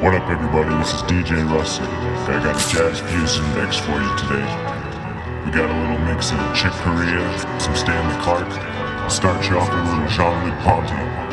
What up, everybody? This is DJ Rusty. I got a jazz fusion mix for you today. We got a little mix of Chick Corea, some Stanley Clarke. Start you off with a little Jean-Luc Ponty.